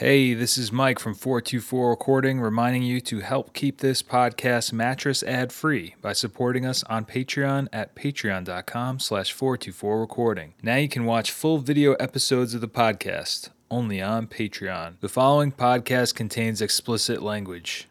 Hey, this is Mike from 424 Recording reminding you to help keep this podcast mattress ad free by supporting us on Patreon at patreon.com slash 424 Recording. Now you can watch full video episodes of the podcast only on Patreon. The following podcast contains explicit language.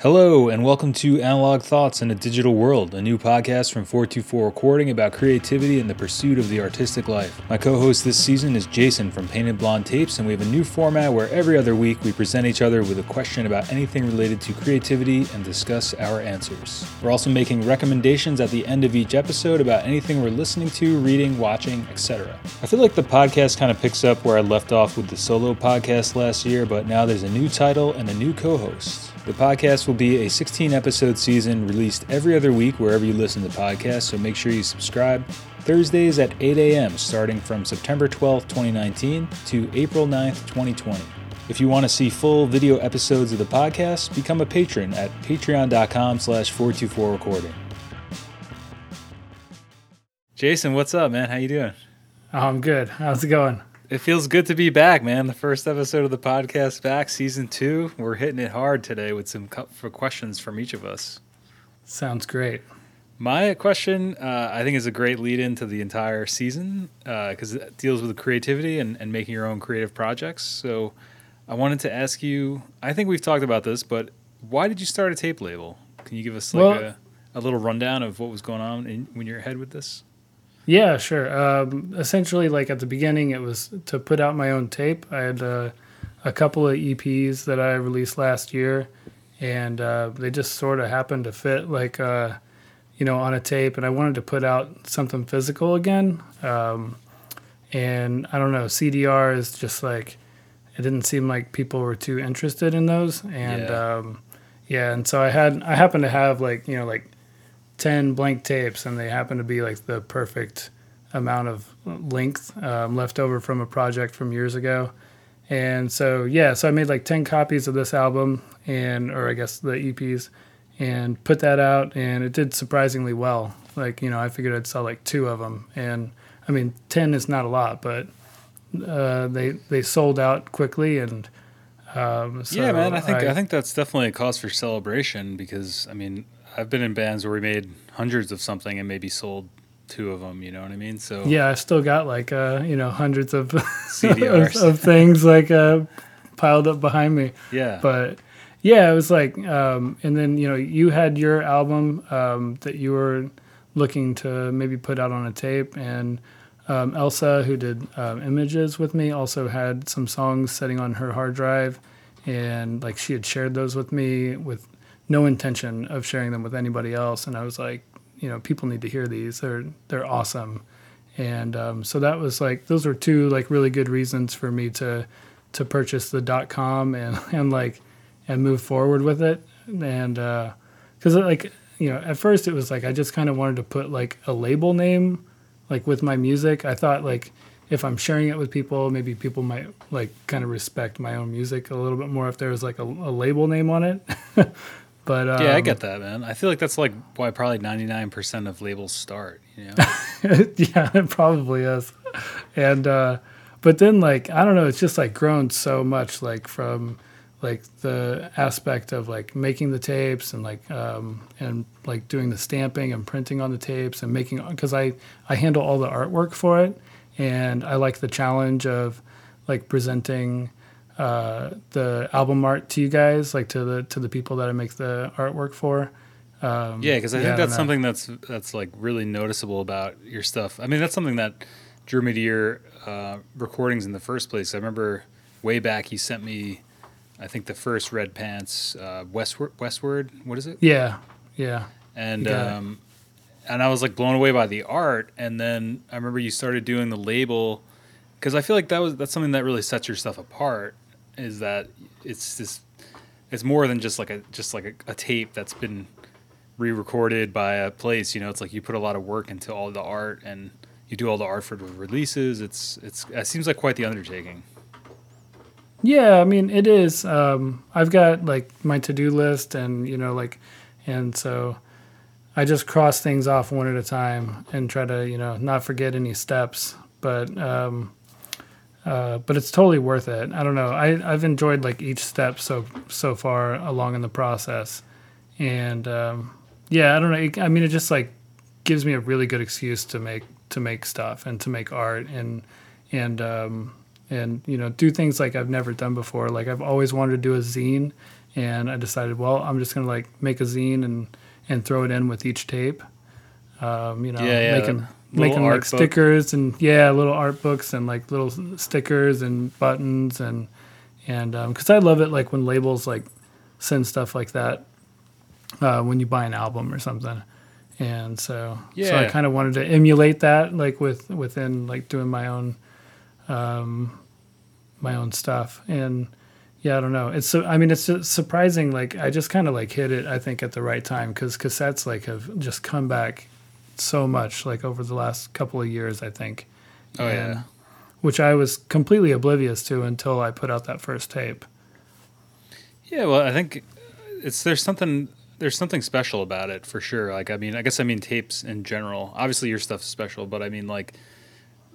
Hello, and welcome to Analog Thoughts in a Digital World, a new podcast from 424 Recording about creativity and the pursuit of the artistic life. My co host this season is Jason from Painted Blonde Tapes, and we have a new format where every other week we present each other with a question about anything related to creativity and discuss our answers. We're also making recommendations at the end of each episode about anything we're listening to, reading, watching, etc. I feel like the podcast kind of picks up where I left off with the solo podcast last year, but now there's a new title and a new co host. The podcast will be a 16 episode season released every other week wherever you listen to podcasts, so make sure you subscribe. Thursdays at 8 a.m., starting from September 12th, 2019 to April 9th, 2020. If you want to see full video episodes of the podcast, become a patron at patreon.com slash 424 recording. Jason, what's up, man? How you doing? Oh, I'm good. How's it going? It feels good to be back, man. The first episode of the podcast back, season two. We're hitting it hard today with some for questions from each of us. Sounds great. My question, uh, I think, is a great lead into the entire season because uh, it deals with creativity and, and making your own creative projects. So I wanted to ask you I think we've talked about this, but why did you start a tape label? Can you give us like well, a, a, little rundown of what was going on in, when you're ahead with this? Yeah, sure. Um, essentially, like at the beginning, it was to put out my own tape. I had uh, a couple of EPs that I released last year, and uh, they just sort of happened to fit, like, uh, you know, on a tape. And I wanted to put out something physical again. Um, and I don't know, CDR is just like, it didn't seem like people were too interested in those. And yeah, um, yeah and so I had, I happened to have like, you know, like 10 blank tapes and they happen to be like the perfect amount of length um, left over from a project from years ago. And so yeah so i made like 10 copies of this album and or i guess the eps and put that out and it did surprisingly well. Like you know i figured i'd sell like two of them and i mean 10 is not a lot but uh, they they sold out quickly and um, so yeah man i think I, I think that's definitely a cause for celebration because i mean I've been in bands where we made hundreds of something and maybe sold two of them. You know what I mean? So yeah, I've still got like uh, you know hundreds of of, of, things like uh, piled up behind me. Yeah, but yeah, it was like, um, and then you know you had your album um, that you were looking to maybe put out on a tape and. Um, Elsa, who did um, images with me, also had some songs sitting on her hard drive, and like she had shared those with me with no intention of sharing them with anybody else. And I was like, you know, people need to hear these. They're they're awesome. And um, so that was like those were two like really good reasons for me to to purchase the dot com and and like and move forward with it. And because uh, like you know at first it was like I just kind of wanted to put like a label name like with my music. I thought like if I'm sharing it with people, maybe people might like kind of respect my own music a little bit more if there was like a, a label name on it. But um, yeah, I get that, man. I feel like that's like why probably ninety nine percent of labels start. You know? yeah, it probably is. And uh, but then like I don't know, it's just like grown so much like from like the aspect of like making the tapes and like um, and like doing the stamping and printing on the tapes and making because I I handle all the artwork for it and I like the challenge of like presenting uh, the album art to you guys, like to the to the people that I make the artwork for. Um, yeah, because I yeah, think that's I something that's that's like really noticeable about your stuff. I mean, that's something that drew me to your uh, recordings in the first place. I remember way back you sent me, I think the first Red Pants uh, Westward. Westward, what is it? Yeah, yeah. And um, and I was like blown away by the art. And then I remember you started doing the label because I feel like that was that's something that really sets your stuff apart is that it's just it's more than just like a just like a, a tape that's been re-recorded by a place. You know, it's like you put a lot of work into all the art and you do all the art for the releases. It's it's it seems like quite the undertaking. Yeah, I mean it is. Um, I've got like my to-do list, and you know, like, and so I just cross things off one at a time and try to you know not forget any steps. But um, uh, but it's totally worth it. I don't know. I I've enjoyed like each step so so far along in the process, and um, yeah, I don't know. I mean, it just like gives me a really good excuse to make to make stuff and to make art and and um, and you know do things like I've never done before. Like I've always wanted to do a zine, and I decided, well, I'm just gonna like make a zine and and throw it in with each tape. Um, you know, Yeah, yeah, making making like book. stickers and yeah, little art books and like little stickers and buttons and and because I love it like when labels like send stuff like that uh, when you buy an album or something. And so, so I kind of wanted to emulate that, like with within like doing my own, um, my own stuff. And yeah, I don't know. It's so I mean, it's su- surprising. Like I just kind of like hit it. I think at the right time because cassettes like have just come back so much like over the last couple of years. I think. Oh, And- yeah. Which I was completely oblivious to until I put out that first tape. Yeah, well, I think it's there's something there's something special about it for sure. Like, I mean, I guess I mean tapes in general. Obviously, your stuff's special, but I mean, like,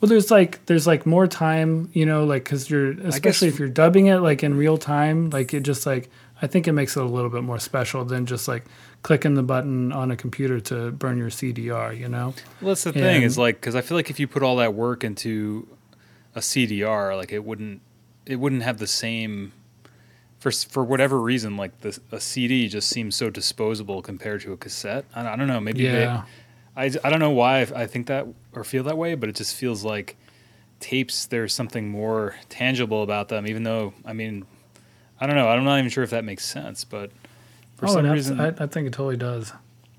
Well, there's like there's like more time, you know, like because you're especially if you're dubbing it like in real time, like it just like I think it makes it a little bit more special than just like clicking the button on a computer to burn your CDR, you know? well, that's the thing is like because I feel like if you put all that work into a CDR, like it wouldn't it wouldn't have the same for for whatever reason. Like the a CD just seems so disposable compared to a cassette. I, I don't know. Maybe they, Yeah, I, I don't know why I think that or feel that way, but it just feels like tapes. There's something more tangible about them, even though I mean, I don't know. I'm not even sure if that makes sense, but for oh, some reason, I, I think it totally does.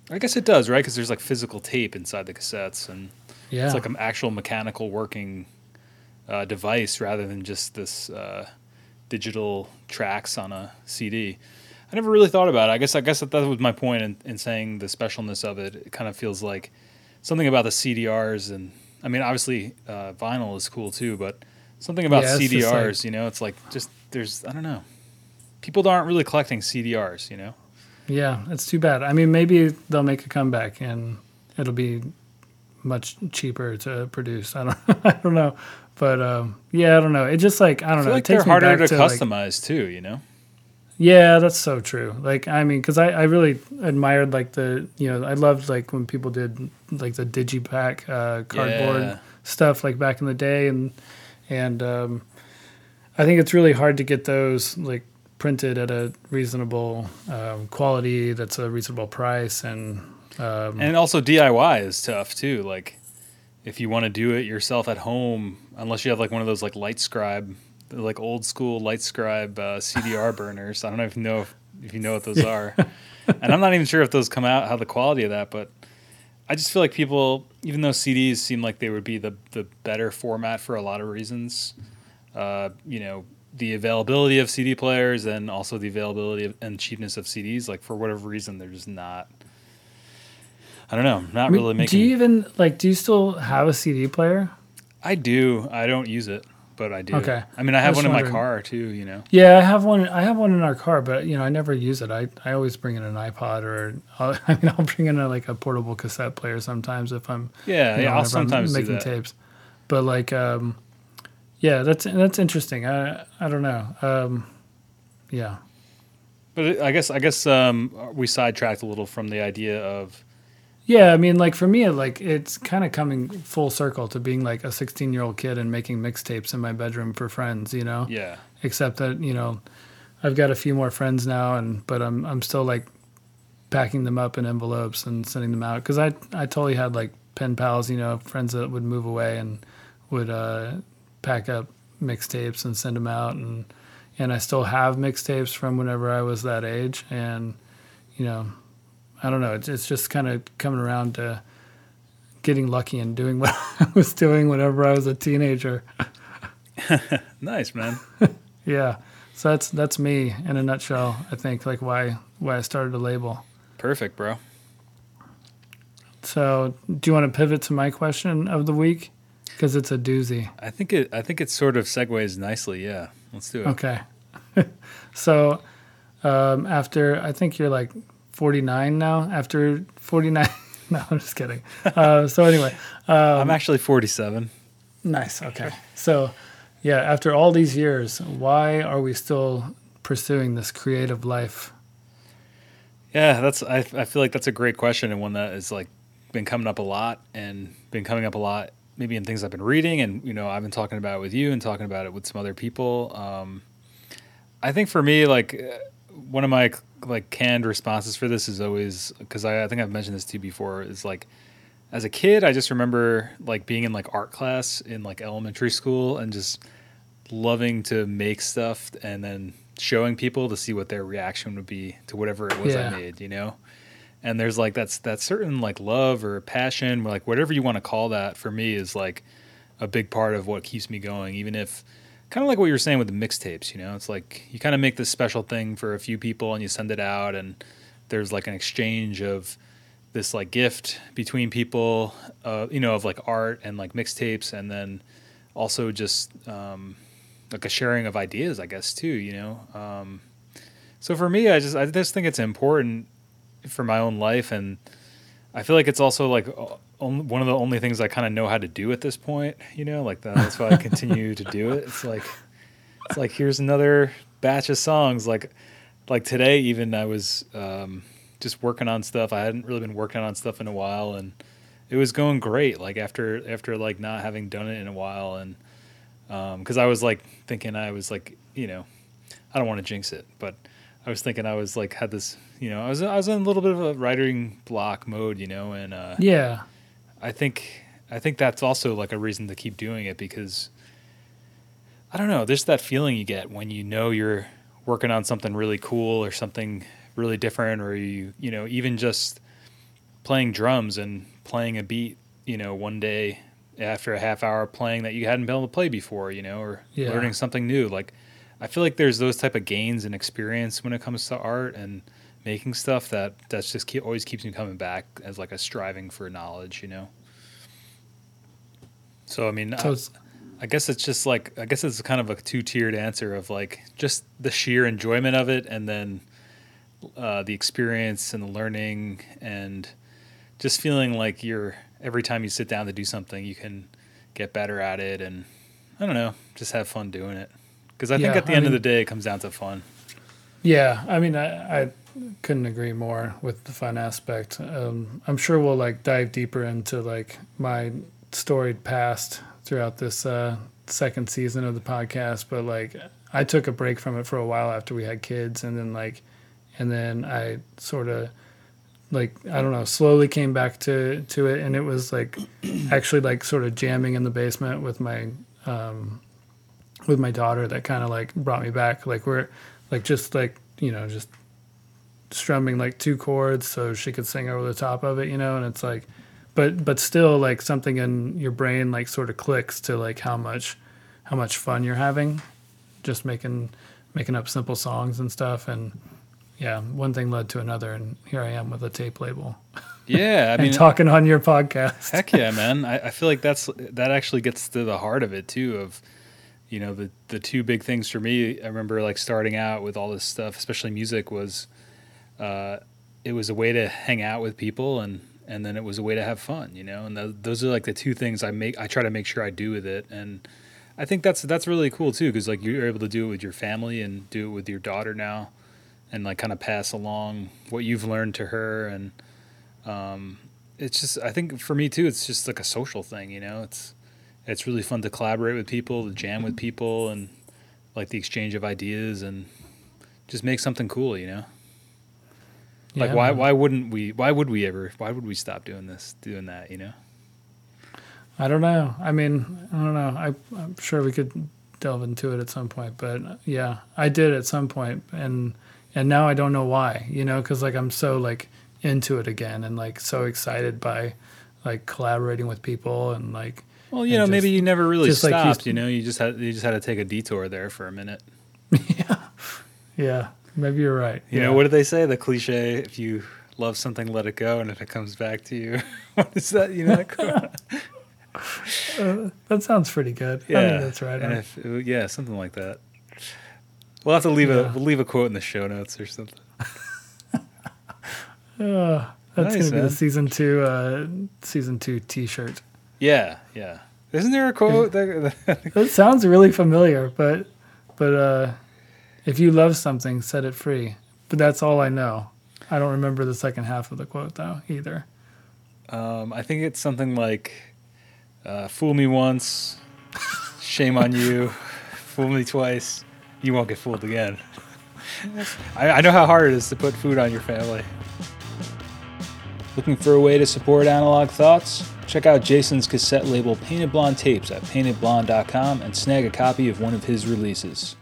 I guess it does, right? Because there's like physical tape inside the cassettes, and Yeah, it's like an actual mechanical working uh, device rather than just this uh, digital tracks on a CD. I never really thought about it. I guess I guess that, that was my point in, in saying the specialness of it. It kind of feels like something about the CDRs, and I mean, obviously uh, vinyl is cool too, but something about Yeah, CDRs. you know, it's like just there's I don't know. People aren't really collecting CDRs. You know. yeah, it's too bad. I mean, maybe they'll make a comeback and it'll be much cheaper to produce. I don't, I don't know, but um, yeah, I don't know. It just like I I don't feel know. like it takes they're harder to, like, customize too. You know. Yeah, that's so true. Like, I mean, because I, I really admired like the you know I loved like when people did like the digipak uh, cardboard Yeah. stuff like back in the day, and and um, I think it's really hard to get those like printed at a reasonable um, quality that's a reasonable price and um, And also DIY is tough too. Like if you want to do it yourself at home, unless you have like one of those like light scribe, like old school light scribe uh, CDR burners. I don't know if you know if, if you know what those are. and I'm not even sure if those come out how the quality of that, but I just feel like people, even though CDs seem like they would be the the better format for a lot of reasons, uh, you know, the availability of CD players and also the availability of, and cheapness of CDs, like for whatever reason, they're just not. I don't know. Not I mean, really do you even like do you still have a CD player? I do. I don't use it, but I do. Okay. I mean, I have was one in my car too. You know. Yeah, I have one. I have one in our car, but you know, I never use it. I, I always bring in an iPod or I'll, I mean, I'll bring in a, like a portable cassette player sometimes if I'm Yeah. you yeah. know, I'll whenever I'm sometimes do making that. tapes. But like, um, yeah, that's that's interesting. I I don't know. Um, yeah, But I guess I guess um, we sidetracked a little from the idea of yeah. I mean, like for me, like it's kind of coming full circle to being like a 16 year old kid and making mixtapes in my bedroom for friends. You know. yeah. except that you know I've got a few more friends now, and but I'm I'm still like packing them up in envelopes and sending them out because I I totally had like pen pals, you know, friends that would move away and would uh, pack up mixtapes and send them out, and and I still have mixtapes from whenever I was that age, and you know, I don't know, it's, it's just kind of coming around to getting lucky and doing what I was doing whenever I was a teenager. Nice man. Yeah. So that's that's me in a nutshell. I think like why why I started a label. Perfect, bro. So do you want to pivot to my question of the week? Because it's a doozy. I think it. I think it sort of segues nicely. Yeah. Let's do it. Okay. so um, after I think you're like 49 now. After 49. no, I'm just kidding. Uh, so anyway, I'm actually 47. Nice. Okay. So, yeah, after all these years, why are we still pursuing this creative life? Yeah, that's I, I feel like that's a great question and one that is like been coming up a lot and been coming up a lot maybe in things I've been reading and you know I've been talking about it with you and talking about it with some other people. Um, I think for me like uh, one of my like canned responses for this is always because I, I think I've mentioned this to you before is like as a kid I just remember like being in like art class in like elementary school and just loving to make stuff and then showing people to see what their reaction would be to whatever it was Yeah. I made, you know? And there's like that's that certain like love or passion, or like whatever you want to call that for me is like a big part of what keeps me going, even if kind of like what you were saying with the mixtapes, you know, it's like you kind of make this special thing for a few people and you send it out and there's like an exchange of this like gift between people, uh, you know, of like art and like mixtapes and then also just um, like a sharing of ideas, I guess too, you know. Um, so for me, I just I just think it's important for my own life, and I feel like it's also like one of the only things I kind of know how to do at this point, you know. Like that, that's why I continue to do it. It's like it's like here's another batch of songs. Like like today, even I was um, just working on stuff. I hadn't really been working on stuff in a while, and it was going great. Like after after like not having done it in a while, and because I was like thinking I was like you know I don't want to jinx it, but I was thinking I was like had this you know I was I was in a little bit of a writing block mode, you know, and uh, Yeah. I think I think that's also like a reason to keep doing it because I don't know, there's that feeling you get when you know you're working on something really cool or something really different or you you know even just playing drums and playing a beat, you know, one day after a half hour playing that you hadn't been able to play before, you know, or Yeah. learning something new. Like I feel like there's those type of gains and experience when it comes to art and making stuff that that's just keep, always keeps me coming back as like a striving for knowledge, you know. So I mean, So I, I guess it's just like I guess it's kind of a two tiered answer of like just the sheer enjoyment of it, and then uh, the experience and the learning, and just feeling like you're every time you sit down to do something, you can get better at it, and I don't know, just have fun doing it. Because I think at the I end of the day, it comes down to fun. yeah. I mean, I, I couldn't agree more with the fun aspect. Um, I'm sure we'll like dive deeper into like my storied past throughout this uh, second season of the podcast. But like, I took a break from it for a while after we had kids, and then like, and then I sort of like I don't know, slowly came back to to it, and it was like actually like sort of jamming in the basement with my um, with my daughter that kind of like brought me back. Like we're like just like you know just strumming like two chords so she could sing over the top of it, you know, and it's like, but but still like something in your brain like sort of clicks to like how much how much fun you're having, just making making up simple songs and stuff and. Yeah, one thing led to another, and here I am with a tape label Yeah, I mean, talking on your podcast. Heck yeah, man! I, I feel like that's that actually gets to the heart of it too. Of you know the the two big things for me. I remember like starting out with all this stuff, especially music, was uh, it was a way to hang out with people, and and then it was a way to have fun. You know, and th- those are like the two things I make. I try to make sure I do with it, and I think that's that's really cool too, because like you're able to do it with your family and do it with your daughter now, and like kind of pass along what you've learned to her and. Um, it's just I think for me too, it's just like a social thing, you know. It's it's really fun to collaborate with people, to jam with people, and like the exchange of ideas and just make something cool, you know. Like why man. why wouldn't we? Why would we ever? Why would we stop doing this, doing that? You know. I don't know. I mean, I don't know. I, I'm sure we could delve into it at some point, but yeah, I did at some point, and and now I don't know why. You know, because like I'm so like into it again, and like so excited by like collaborating with people and like Well, you know, maybe you never really just like stopped. you know, you just had you just had to take a detour there for a minute. Yeah yeah, maybe you're right. You yeah. know, what did they say? The cliche: if you love something, let it go, and if it comes back to you, what is that? You know, that? Uh, that sounds pretty good. I Yeah, think that's right. And if, yeah, something like that. We'll have to leave Yeah. a we'll leave a quote in the show notes or something. Uh, that's Nice, gonna be the season two uh, season two T-shirt. Yeah, yeah. Isn't there a quote? that, That sounds really familiar, but but uh, if you love something, set it free. But that's all I know. I don't remember the second half of the quote though either. um, I think it's something like, uh, "Fool me once, shame on you. Fool me twice, you won't get fooled again." I, I know how hard it is to put food on your family. Looking for a way to support Analog Thoughts? Check out Jason's cassette label Painted Blonde Tapes at paintedblonde.com and snag a copy of one of his releases.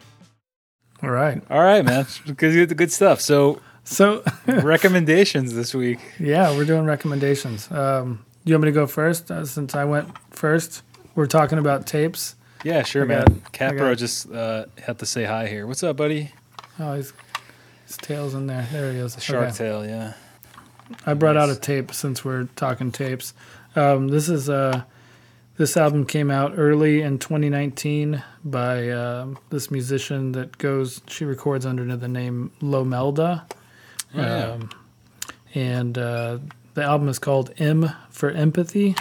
All right. All right, man. Because you the good stuff. So, So recommendations this week. yeah, we're doing recommendations. Um, you want me to go first? Uh, since I went first, we're talking about tapes. Yeah, sure, I man. got- Cat I got- just uh, had to say hi here. What's up, buddy? Oh, his, his tail's in there. There he is. Shark Okay. Tail, yeah. I brought out a tape since we're talking tapes. Um, this is uh, this album came out early in 2019 by um, this musician that goes. She records under the name Lomelda, Oh, yeah. um, and uh, the album is called M for Empathy,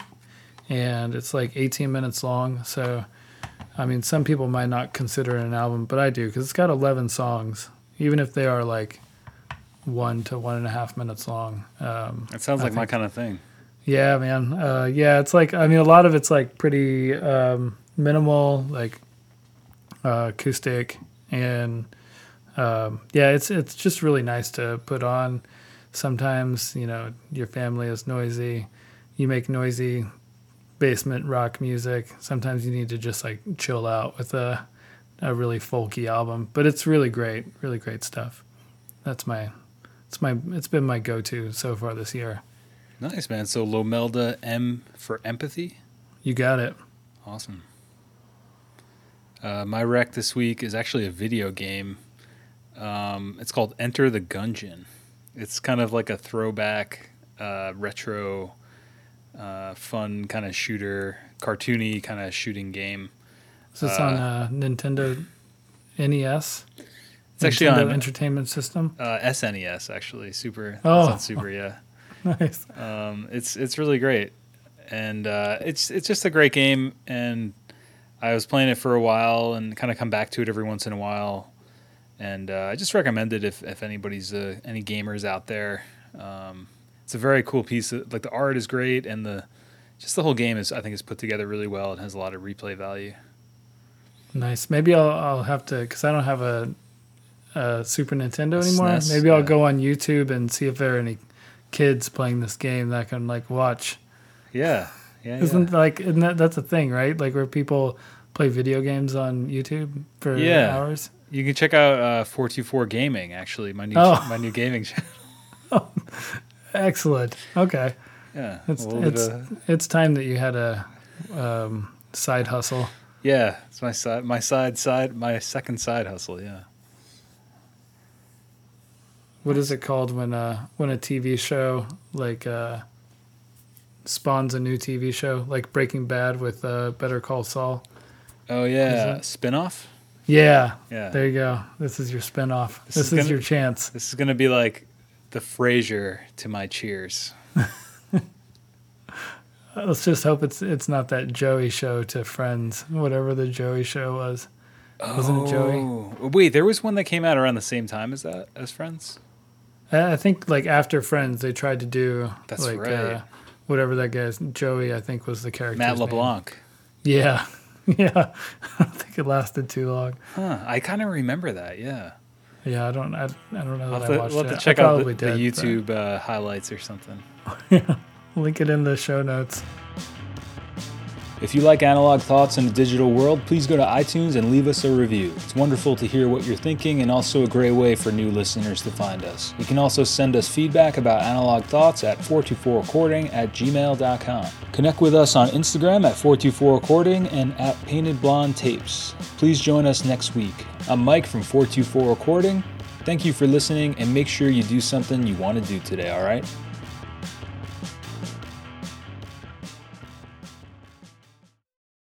and it's like 18 minutes long. So, I mean, some people might not consider it an album, but I do because it's got 11 songs, even if they are like one to one and a half minutes long. Um, That sounds like my kind of thing. Yeah, man. Uh, yeah, it's like I mean, a lot of it's like pretty um, minimal, like uh, acoustic, and um, yeah, it's it's just really nice to put on. Sometimes you know your family is noisy, you make noisy basement rock music. Sometimes you need to just like chill out with a a really folky album, but it's really great, really great stuff. That's my it's my it's been my go to so far this year. Nice, man. So Lomelda M for empathy. You got it. Awesome. Uh, my rec this week is actually a video game. Um, it's called Enter the Gungeon. It's kind of like a throwback, uh, retro, uh, fun kind of shooter, cartoony kind of shooting game. Is this on Uh, uh, Nintendo NES? It's actually Nintendo on Entertainment System. uh, SNES, actually. Super. It's Oh. on Super, yeah. nice. Um, it's it's really great, and uh, it's it's just a great game. And I was playing it for a while, and kind of come back to it every once in a while. And uh, I just recommend it if if anybody's uh, any gamers out there. Um, it's a very cool piece. Of, like the art is great, and the just the whole game is I think is put together really well. It has a lot of replay value. Nice. Maybe I'll I'll have to because I don't have a, a Super Nintendo A anymore. SNES? Maybe I'll Yeah. go on YouTube and see if there are any kids playing this game that can like watch. Yeah, yeah, Isn't yeah. like isn't that that's a thing, right? Like where people play video games on YouTube for Yeah. hours. You can check out uh, four two four Gaming. Actually, my new Oh. my new gaming channel. Excellent. Okay. Yeah, It's a little bit it's of- it's time that you had a um, side hustle. Yeah, it's my side, my side, side, my second side hustle. Yeah. What is it called when uh when a TV show like uh spawns a new TV show like Breaking Bad with uh Better Call Saul? Oh yeah, spinoff. Yeah, Yeah. there you go. This is your spinoff. This This, is is, gonna- your chance. This is gonna be like the Frasier to my Cheers. Let's just hope it's it's not that Joey show to Friends, whatever the Joey show was. Wasn't it Joey? Oh, wait, there was one that came out around the same time as that, as Friends. I think like after Friends, they tried to do That's like right. uh, whatever that guy's Joey. I think was the character. Matt LeBlanc. Yeah, yeah. I don't think it lasted too long. Huh? I kind of remember that. Yeah. Yeah, I don't. I, I don't know I'll that I watched we'll have to check out the, probably the YouTube uh, highlights or something. Yeah, link it in the show notes. If you like Analog Thoughts in the digital world, please go to iTunes and leave us a review. It's wonderful to hear what you're thinking and also a great way for new listeners to find us. You can also send us feedback about Analog Thoughts at 424recording at gmail.com. Connect with us on Instagram at 424recording and at Painted Blonde Tapes. Please join us next week. I'm Mike from 424 Recording. Thank you for listening and make sure you do something you want to do today, all right?